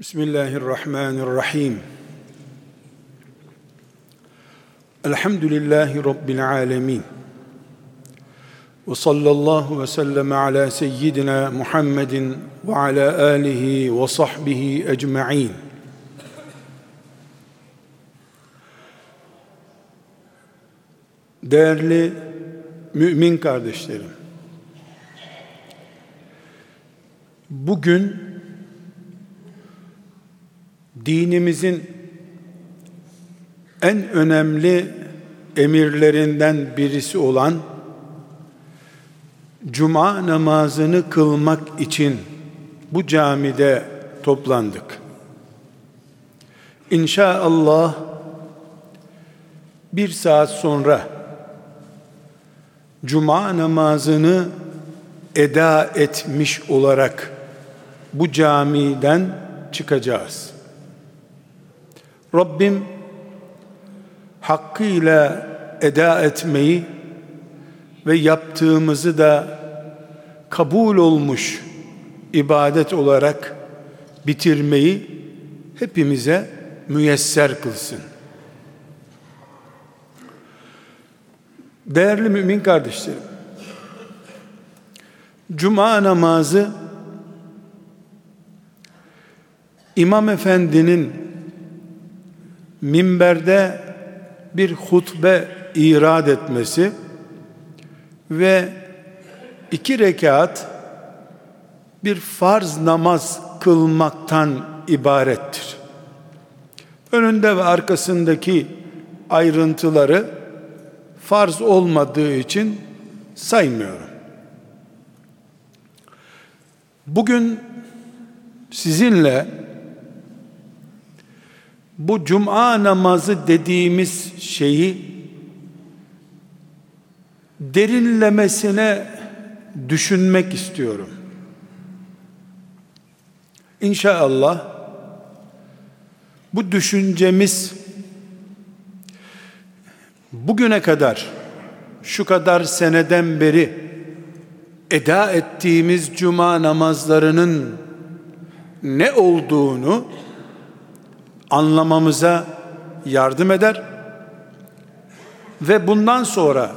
Bismillahirrahmanirrahim. Elhamdülillahi Rabbil alemin. Ve sallallahu ve sellem ala seyyidina Muhammedin ve ala alihi ve sahbihi ecma'in. Değerli mümin kardeşlerim, bugün dinimizin en önemli emirlerinden birisi olan cuma namazını kılmak için bu camide toplandık. İnşallah bir saat sonra cuma namazını eda etmiş olarak bu camiden çıkacağız. Rabbim hakkıyla eda etmeyi ve yaptığımızı da kabul olmuş ibadet olarak bitirmeyi hepimize müyesser kılsın. Değerli mümin kardeşlerim, Cuma namazı İmam Efendi'nin minberde bir hutbe irad etmesi ve iki rekat bir farz namaz kılmaktan ibarettir. Önünde ve arkasındaki ayrıntıları farz olmadığı için saymıyorum. Bugün sizinle bu cuma namazı dediğimiz şeyi derinlemesine düşünmek istiyorum. İnşallah bu düşüncemiz bugüne kadar şu kadar seneden beri eda ettiğimiz cuma namazlarının ne olduğunu anlamamıza yardım eder. Ve bundan sonra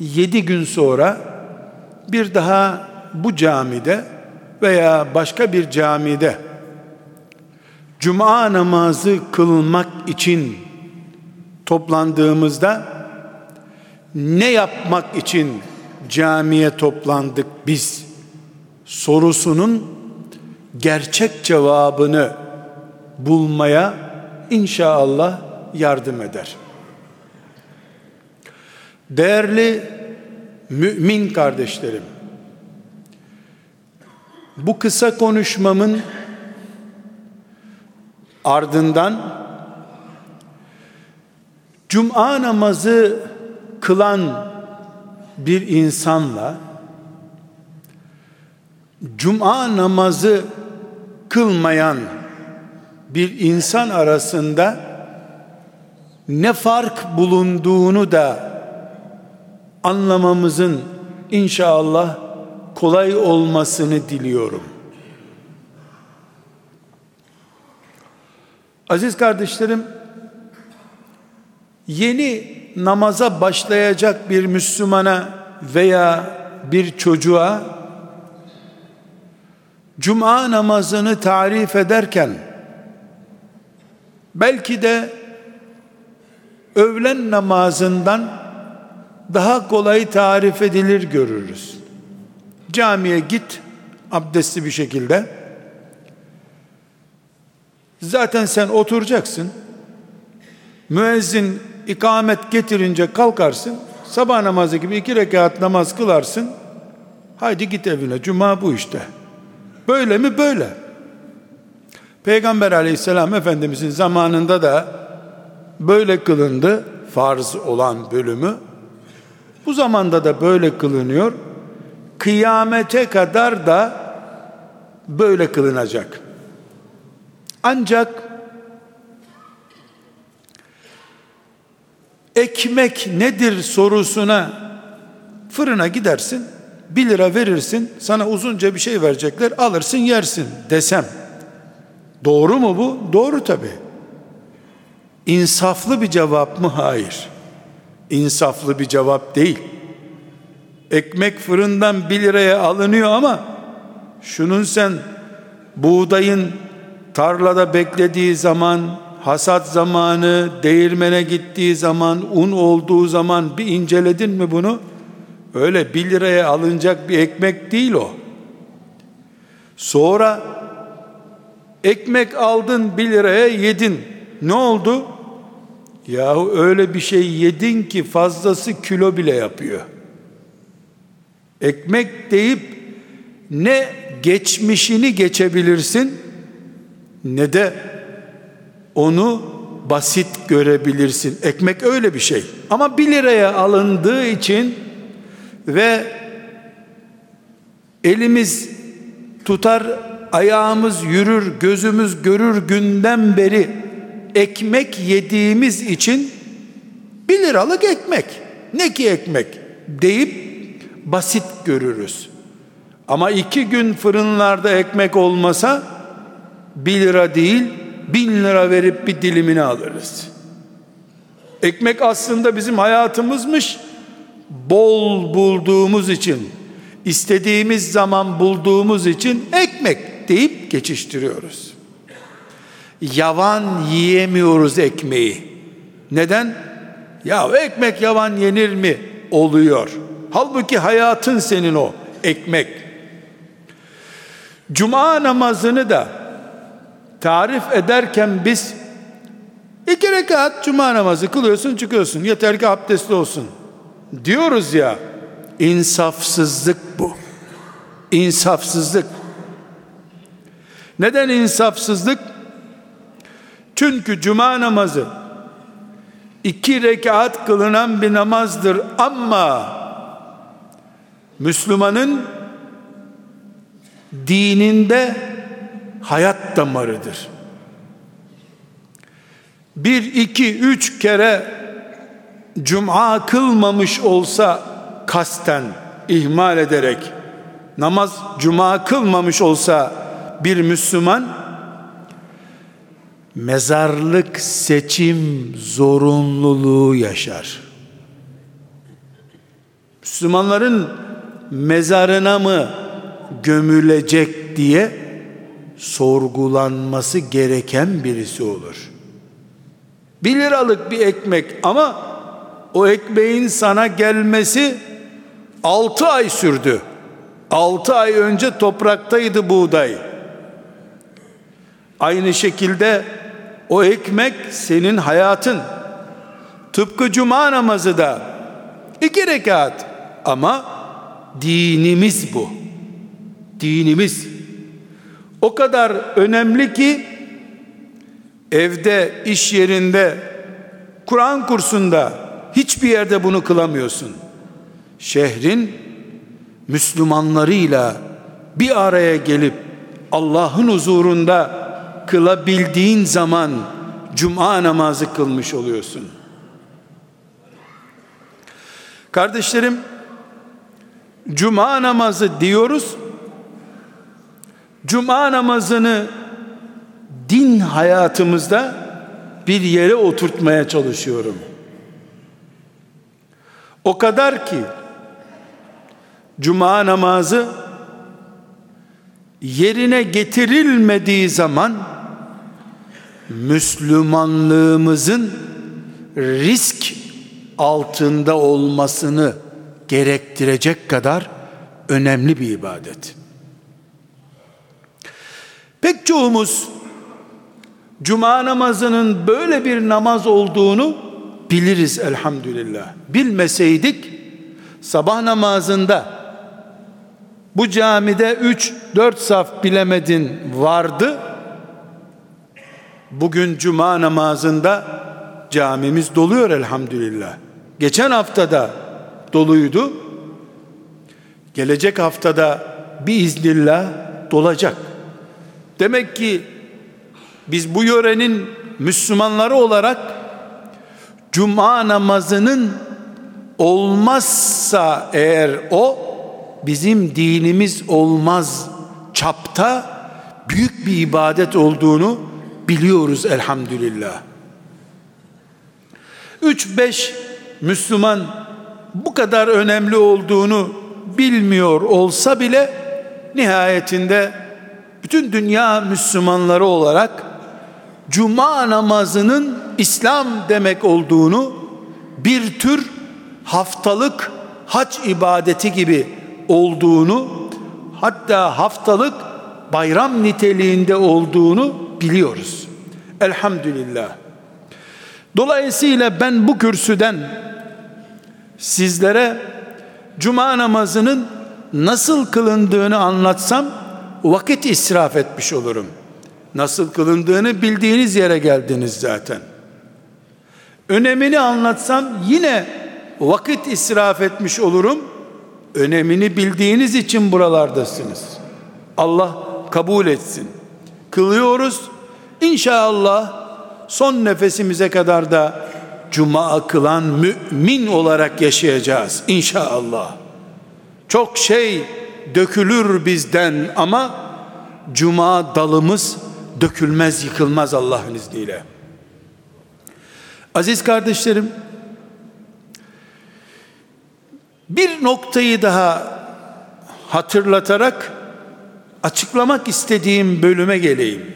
yedi gün sonra bir daha bu camide veya başka bir camide cuma namazı kılmak için toplandığımızda ne yapmak için camiye toplandık biz sorusunun gerçek cevabını bulmaya inşallah yardım eder. Değerli mümin kardeşlerim, bu kısa konuşmamın ardından cuma namazı kılan bir insanla cuma namazı kılmayan bir insan arasında ne fark bulunduğunu da anlamamızın inşallah kolay olmasını diliyorum. Aziz kardeşlerim, yeni namaza başlayacak bir Müslümana veya bir çocuğa cuma namazını tarif ederken belki de öğlen namazından daha kolay tarif edilir görürüz. Camiye git abdestli bir şekilde. Zaten sen oturacaksın. Müezzin ikamet getirince kalkarsın. Sabah namazı gibi iki rekat namaz kılarsın. Haydi git evine. Cuma bu işte. Böyle mi? Böyle. Peygamber aleyhisselam efendimizin zamanında da böyle kılındı farz olan bölümü. Bu zamanda da böyle kılınıyor. Kıyamete kadar da böyle kılınacak. Ancak ekmek nedir sorusuna fırına gidersin, bir lira verirsin, sana uzunca bir şey verecekler, alırsın yersin desem, Doğru mu bu? Doğru tabi. İnsaflı bir cevap mı? Hayır. İnsaflı bir cevap değil. Ekmek fırından bir liraya alınıyor ama şunun sen buğdayın tarlada beklediği zaman, hasat zamanı, değirmene gittiği zaman, un olduğu zaman bir inceledin mi bunu? Öyle bir liraya alınacak bir ekmek değil o. Sonra ekmek aldın bir liraya yedin. Ne oldu? Yahu öyle bir şey yedin ki fazlası kilo bile yapıyor. Ekmek deyip ne geçmişini geçebilirsin ne de onu basit görebilirsin. Ekmek öyle bir şey. Ama bir liraya alındığı için ve elimiz tutar, ayağımız yürür, gözümüz görür günden beri ekmek yediğimiz için bir liralık ekmek, ne ki ekmek deyip basit görürüz. Ama iki gün fırınlarda ekmek olmasa bir lira değil bin lira verip bir dilimini alırız. Ekmek aslında bizim hayatımızmış. Bol bulduğumuz için, istediğimiz zaman bulduğumuz için ekmek deyip geçiştiriyoruz. Yavan yiyemiyoruz ekmeği. Neden? Ya ekmek yavan yenir mi? Oluyor. Halbuki hayatın senin o ekmek. Cuma namazını da tarif ederken biz iki rekat cuma namazı kılıyorsun çıkıyorsun yeter ki abdestli olsun diyoruz ya insafsızlık bu insafsızlık neden insafsızlık çünkü cuma namazı iki rekat kılınan bir namazdır ama Müslümanın dininde hayat damarıdır. Bir, iki, üç kere cuma kılmamış olsa kasten, ihmal ederek, namaz cuma kılmamış olsa bir Müslüman, mezarlık seçim zorunluluğu yaşar. Müslümanların mezarına mı gömülecek diye sorgulanması gereken birisi olur. Bir liralık bir ekmek ama o ekmeğin sana gelmesi altı ay sürdü. Altı ay önce topraktaydı buğday. Aynı şekilde o ekmek senin hayatın. Tıpkı cuma namazı da iki rekat ama dinimiz bu. Dinimiz o kadar önemli ki evde, iş yerinde, Kur'an kursunda hiçbir yerde bunu kılamıyorsun. Şehrin Müslümanlarıyla bir araya gelip Allah'ın huzurunda kılabildiğin zaman cuma namazı kılmış oluyorsun. Kardeşlerim, cuma namazı diyoruz. Cuma namazını din hayatımızda bir yere oturtmaya çalışıyorum. O kadar ki cuma namazı yerine getirilmediği zaman Müslümanlığımızın risk altında olmasını gerektirecek kadar önemli bir ibadet. Pek çoğumuz cuma namazının böyle bir namaz olduğunu biliriz elhamdülillah. Bilmeseydik sabah namazında bu camide 3-4 saf bilemedin vardı. Bugün cuma namazında camimiz doluyor elhamdülillah. Geçen haftada doluydu. Gelecek haftada bir iznillah dolacak. Demek ki biz bu yörenin Müslümanları olarak cuma namazının olmazsa eğer o bizim dinimiz olmaz çapta büyük bir ibadet olduğunu biliyoruz elhamdülillah. 3-5 Müslüman bu kadar önemli olduğunu bilmiyor olsa bile nihayetinde bütün dünya Müslümanları olarak cuma namazının İslam demek olduğunu bir tür haftalık hac ibadeti gibi olduğunu hatta haftalık bayram niteliğinde olduğunu biliyoruz. Elhamdülillah. Dolayısıyla ben bu kürsüden sizlere cuma namazının nasıl kılındığını anlatsam vakit israf etmiş olurum. Nasıl kılındığını bildiğiniz yere geldiniz zaten. Önemini anlatsam yine vakit israf etmiş olurum. Önemini bildiğiniz için buralardasınız. Allah kabul etsin. Kılıyoruz. İnşallah son nefesimize kadar da cuma kılan mümin olarak yaşayacağız inşallah. Çok şey dökülür bizden ama cuma dalımız dökülmez yıkılmaz Allah'ın izniyle. Aziz kardeşlerim bir noktayı daha hatırlatarak açıklamak istediğim bölüme geleyim.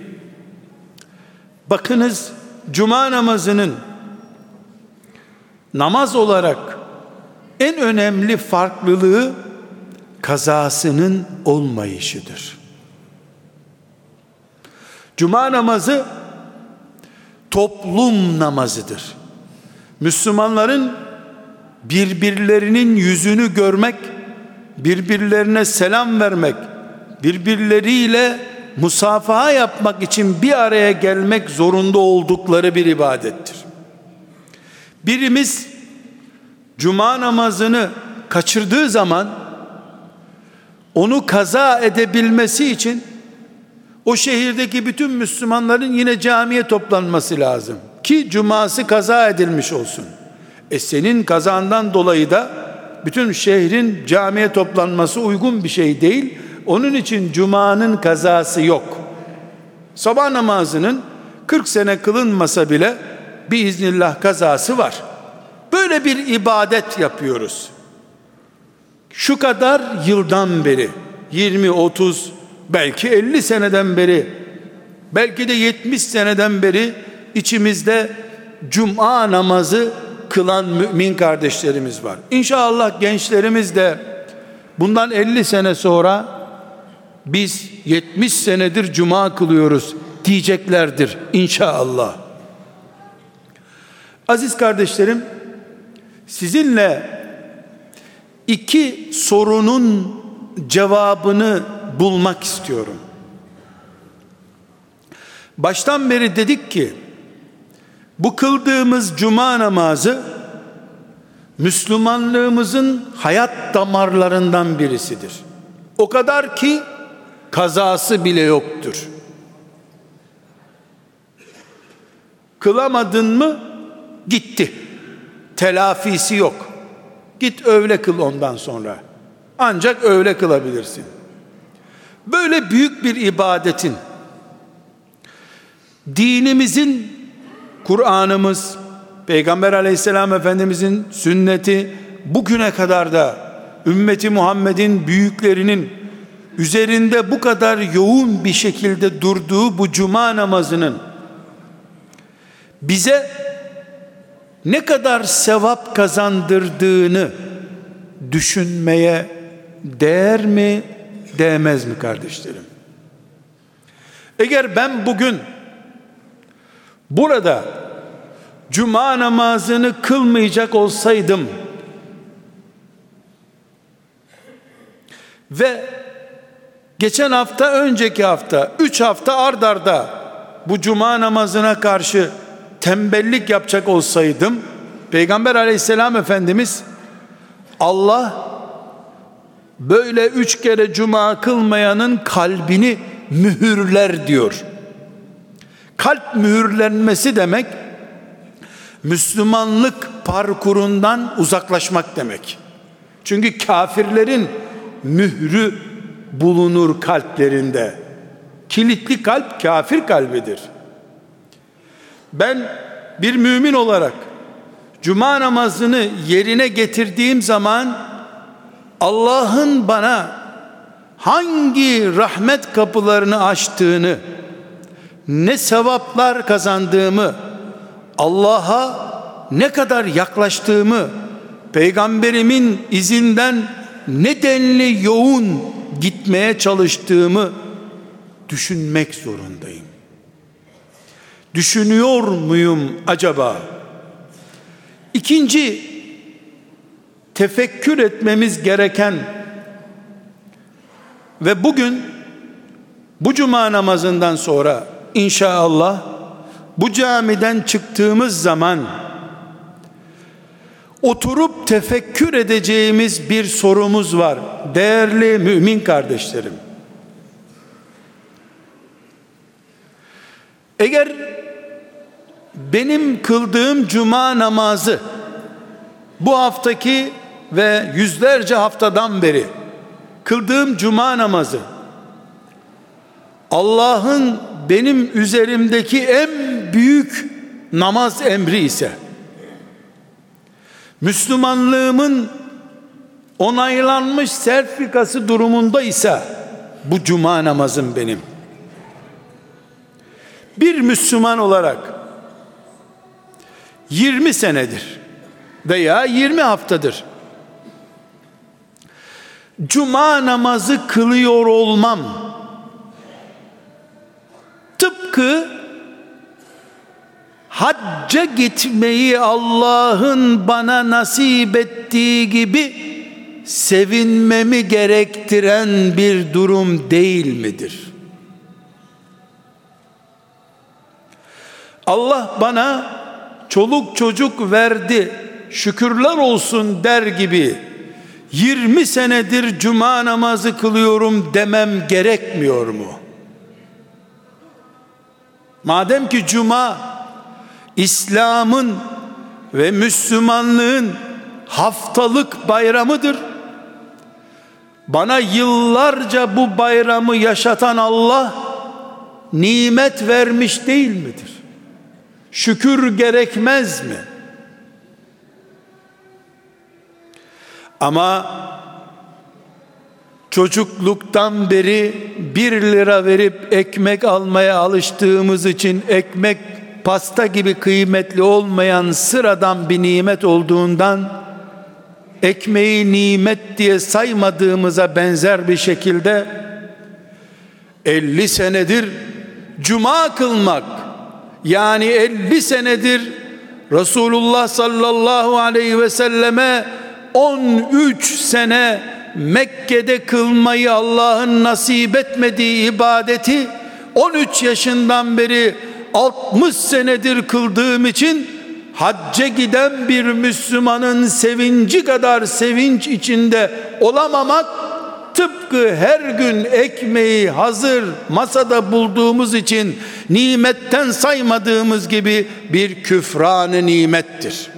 Bakınız cuma namazının namaz olarak en önemli farklılığı kazasının olmayışıdır. Cuma namazı toplum namazıdır. Müslümanların birbirlerinin yüzünü görmek, birbirlerine selam vermek, birbirleriyle musafaha yapmak için bir araya gelmek zorunda oldukları bir ibadettir. Birimiz cuma namazını kaçırdığı zaman onu kaza edebilmesi için o şehirdeki bütün Müslümanların yine camiye toplanması lazım ki cuması kaza edilmiş olsun. E senin kazandan dolayı da bütün şehrin camiye toplanması uygun bir şey değil. Onun için cumanın kazası yok. Sabah namazının 40 sene kılınmasa bile biiznillah kazası var. Böyle bir ibadet yapıyoruz. Şu kadar yıldan beri 20 30 belki 50 seneden beri belki de 70 seneden beri içimizde cuma namazı kılan mümin kardeşlerimiz var. İnşallah gençlerimiz de bundan 50 sene sonra biz 70 senedir cuma kılıyoruz diyeceklerdir inşallah. Aziz kardeşlerim sizinle iki sorunun cevabını bulmak istiyorum. Baştan beri dedik ki bu kıldığımız cuma namazı Müslümanlığımızın hayat damarlarından birisidir. O kadar ki kazası bile yoktur. Kılamadın mı gitti. Telafisi yok. Git öğle kıl ondan sonra. Ancak öğle kılabilirsin. Böyle büyük bir ibadetin dinimizin Kur'an'ımız Peygamber aleyhisselam efendimizin sünneti bugüne kadar da ümmeti Muhammed'in büyüklerinin üzerinde bu kadar yoğun bir şekilde durduğu bu cuma namazının bize ne kadar sevap kazandırdığını düşünmeye değer mi değmez mi kardeşlerim? Eğer ben bugün burada cuma namazını kılmayacak olsaydım ve geçen hafta önceki hafta üç hafta ard arda bu cuma namazına karşı tembellik yapacak olsaydım Peygamber aleyhisselam efendimiz Allah böyle üç kere cuma kılmayanın kalbini mühürler diyor. Kalp mühürlenmesi demek Müslümanlık parkurundan uzaklaşmak demek. Çünkü kafirlerin mührü bulunur kalplerinde. Kilitli kalp kafir kalbidir. Ben bir mümin olarak cuma namazını yerine getirdiğim zaman Allah'ın bana hangi rahmet kapılarını açtığını ne sevaplar kazandığımı Allah'a ne kadar yaklaştığımı peygamberimin izinden ne denli yoğun gitmeye çalıştığımı düşünmek zorundayım. Düşünüyor muyum acaba? İkinci tefekkür etmemiz gereken ve bugün bu cuma namazından sonra inşallah bu camiden çıktığımız zaman oturup tefekkür edeceğimiz bir sorumuz var. Değerli mümin kardeşlerim. Eğer benim kıldığım cuma namazı bu haftaki ve yüzlerce haftadan beri kıldığım cuma namazı Allah'ın benim üzerimdeki en büyük namaz emri ise Müslümanlığımın onaylanmış sertifikası durumunda ise bu cuma namazım benim. Bir Müslüman olarak 20 senedir veya 20 haftadır cuma namazı kılıyor olmam tıpkı hacca gitmeyi Allah'ın bana nasip ettiği gibi sevinmemi gerektiren bir durum değil midir? Allah bana çoluk çocuk verdi şükürler olsun der gibi 20 senedir cuma namazı kılıyorum demem gerekmiyor mu? Madem ki cuma İslam'ın ve Müslümanlığın haftalık bayramıdır. Bana yıllarca bu bayramı yaşatan Allah nimet vermiş değil midir? Şükür gerekmez mi? Ama çocukluktan beri bir lira verip ekmek almaya alıştığımız için ekmek pasta gibi kıymetli olmayan sıradan bir nimet olduğundan ekmeği nimet diye saymadığımıza benzer bir şekilde 50 senedir cuma kılmak yani 50 senedir Resulullah sallallahu aleyhi ve selleme 13 sene Mekke'de kılmayı Allah'ın nasip etmediği ibadeti 13 yaşından beri 60 senedir kıldığım için hacca giden bir Müslümanın sevinci kadar sevinç içinde olamamak tıpkı her gün ekmeği hazır masada bulduğumuz için nimetten saymadığımız gibi bir küfranı nimettir.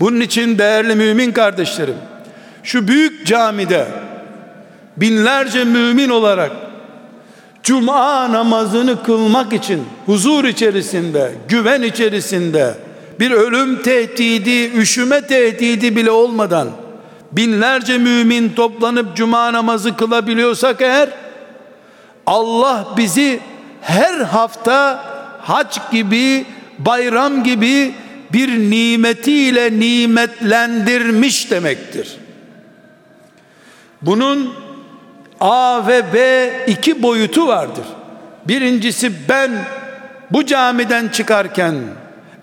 Bunun için değerli mümin kardeşlerim şu büyük camide binlerce mümin olarak cuma namazını kılmak için huzur içerisinde, güven içerisinde bir ölüm tehdidi, üşüme tehdidi bile olmadan binlerce mümin toplanıp cuma namazı kılabiliyorsak eğer Allah bizi her hafta hac gibi, bayram gibi bir nimetiyle nimetlendirmiş demektir. Bunun A ve B iki boyutu vardır. Birincisi ben bu camiden çıkarken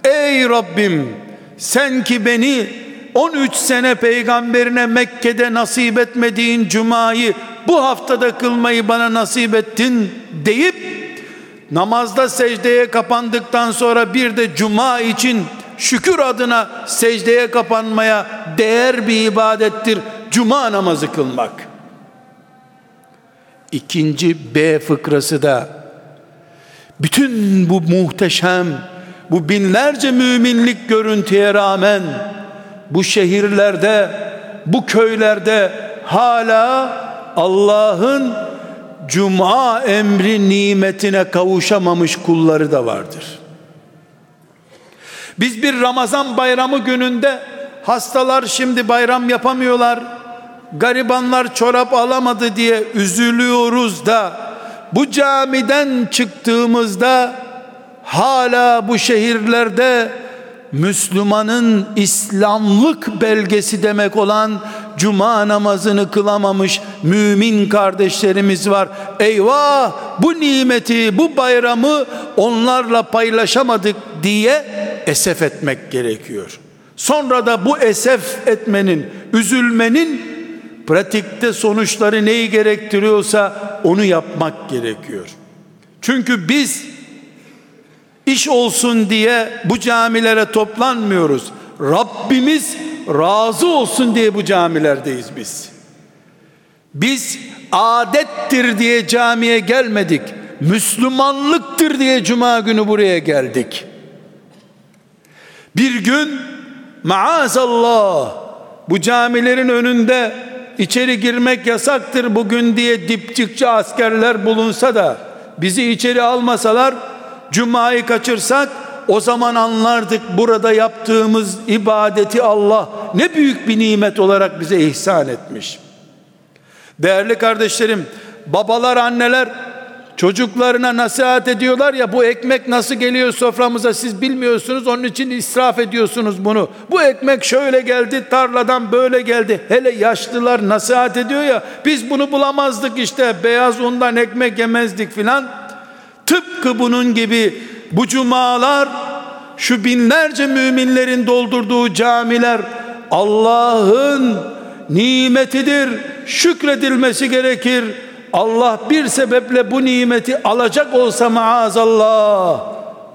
ey Rabbim sen ki beni 13 sene peygamberine Mekke'de nasip etmediğin cumayı bu haftada kılmayı bana nasip ettin deyip namazda secdeye kapandıktan sonra bir de cuma için şükür adına secdeye kapanmaya değer bir ibadettir cuma namazı kılmak. İkinci B fıkrası da bütün bu muhteşem bu binlerce müminlik görüntüye rağmen bu şehirlerde bu köylerde hala Allah'ın cuma emri nimetine kavuşamamış kulları da vardır. Biz bir Ramazan bayramı gününde hastalar şimdi bayram yapamıyorlar. Garibanlar çorap alamadı diye üzülüyoruz da bu camiden çıktığımızda hala bu şehirlerde Müslümanın İslamlık belgesi demek olan cuma namazını kılamamış mümin kardeşlerimiz var. Eyvah bu nimeti bu bayramı onlarla paylaşamadık diye esef etmek gerekiyor. Sonra da bu esef etmenin, üzülmenin pratikte sonuçları neyi gerektiriyorsa onu yapmak gerekiyor. Çünkü biz iş olsun diye bu camilere toplanmıyoruz. Rabbimiz razı olsun diye bu camilerdeyiz biz. Biz adettir diye camiye gelmedik. Müslümanlıktır diye cuma günü buraya geldik. Bir gün maazallah bu camilerin önünde içeri girmek yasaktır bugün diye dipçikçi askerler bulunsa da bizi içeri almasalar cumayı kaçırsak o zaman anlardık burada yaptığımız ibadeti Allah ne büyük bir nimet olarak bize ihsan etmiş. Değerli kardeşlerim, babalar, anneler çocuklarına nasihat ediyorlar ya bu ekmek nasıl geliyor soframıza siz bilmiyorsunuz onun için israf ediyorsunuz bunu. Bu ekmek şöyle geldi tarladan böyle geldi. Hele yaşlılar nasihat ediyor ya biz bunu bulamazdık işte beyaz undan ekmek yemezdik filan. Tıpkı bunun gibi bu cumalar şu binlerce müminlerin doldurduğu camiler Allah'ın nimetidir. Şükredilmesi gerekir. Allah bir sebeple bu nimeti alacak olsa maazallah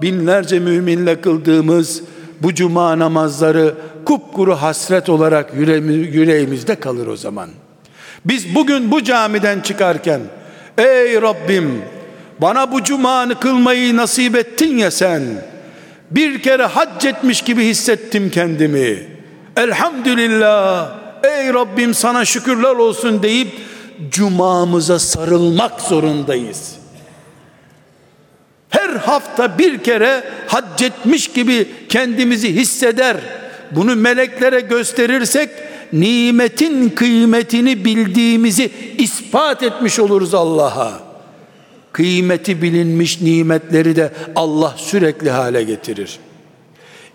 binlerce müminle kıldığımız bu cuma namazları kupkuru hasret olarak yüreğimizde kalır o zaman. Biz bugün bu camiden çıkarken ey Rabbim bana bu cumanı kılmayı nasip ettin ya sen. Bir kere hac etmiş gibi hissettim kendimi. Elhamdülillah. Ey Rabbim sana şükürler olsun deyip cumamıza sarılmak zorundayız. Her hafta bir kere hac etmiş gibi kendimizi hisseder. Bunu meleklere gösterirsek nimetin kıymetini bildiğimizi ispat etmiş oluruz Allah'a kıymeti bilinmiş nimetleri de Allah sürekli hale getirir.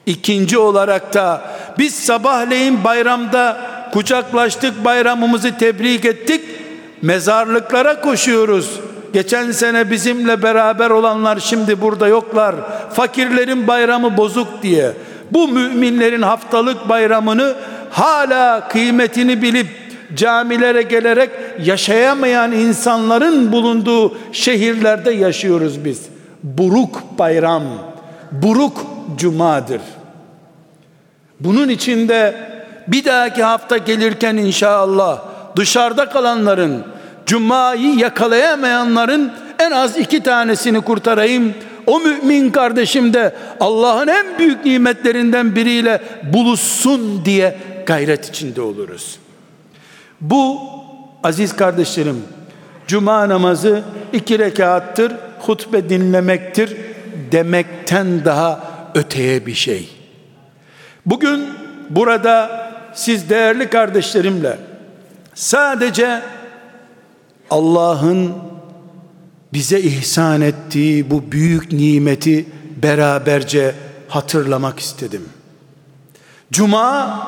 İkinci olarak da biz sabahleyin bayramda kucaklaştık bayramımızı tebrik ettik mezarlıklara koşuyoruz. Geçen sene bizimle beraber olanlar şimdi burada yoklar. Fakirlerin bayramı bozuk diye. Bu müminlerin haftalık bayramını hala kıymetini bilip camilere gelerek yaşayamayan insanların bulunduğu şehirlerde yaşıyoruz biz. Buruk bayram, buruk cumadır. Bunun içinde bir dahaki hafta gelirken inşallah dışarıda kalanların, cumayı yakalayamayanların en az iki tanesini kurtarayım. O mümin kardeşim de Allah'ın en büyük nimetlerinden biriyle buluşsun diye gayret içinde oluruz. Bu aziz kardeşlerim cuma namazı iki rekattır hutbe dinlemektir demekten daha öteye bir şey. Bugün burada siz değerli kardeşlerimle sadece Allah'ın bize ihsan ettiği bu büyük nimeti beraberce hatırlamak istedim. Cuma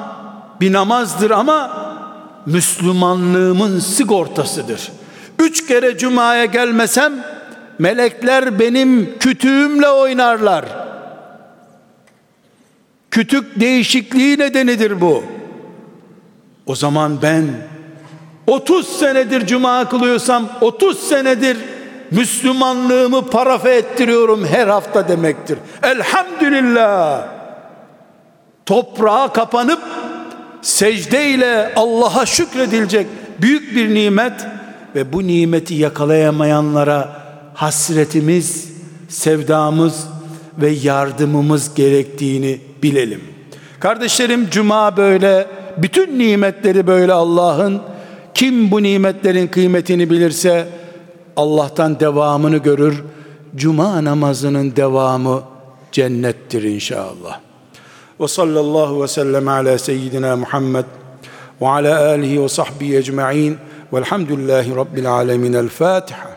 bir namazdır ama Müslümanlığımın sigortasıdır. Üç kere cumaya gelmesem melekler benim kütüğümle oynarlar. Kütük değişikliği nedenidir bu. O zaman ben 30 senedir cuma kılıyorsam 30 senedir Müslümanlığımı parafe ettiriyorum her hafta demektir. Elhamdülillah. Toprağa kapanıp secde Allah'a şükredilecek büyük bir nimet ve bu nimeti yakalayamayanlara hasretimiz, sevdamız ve yardımımız gerektiğini bilelim. Kardeşlerim cuma böyle, bütün nimetleri böyle Allah'ın kim bu nimetlerin kıymetini bilirse Allah'tan devamını görür. Cuma namazının devamı cennettir inşallah. Ve sallallahu ve sellem ala seyyidina Muhammed ve ala alihi ve sahbihi ecma'in velhamdülillahi rabbil alemin el Fatiha.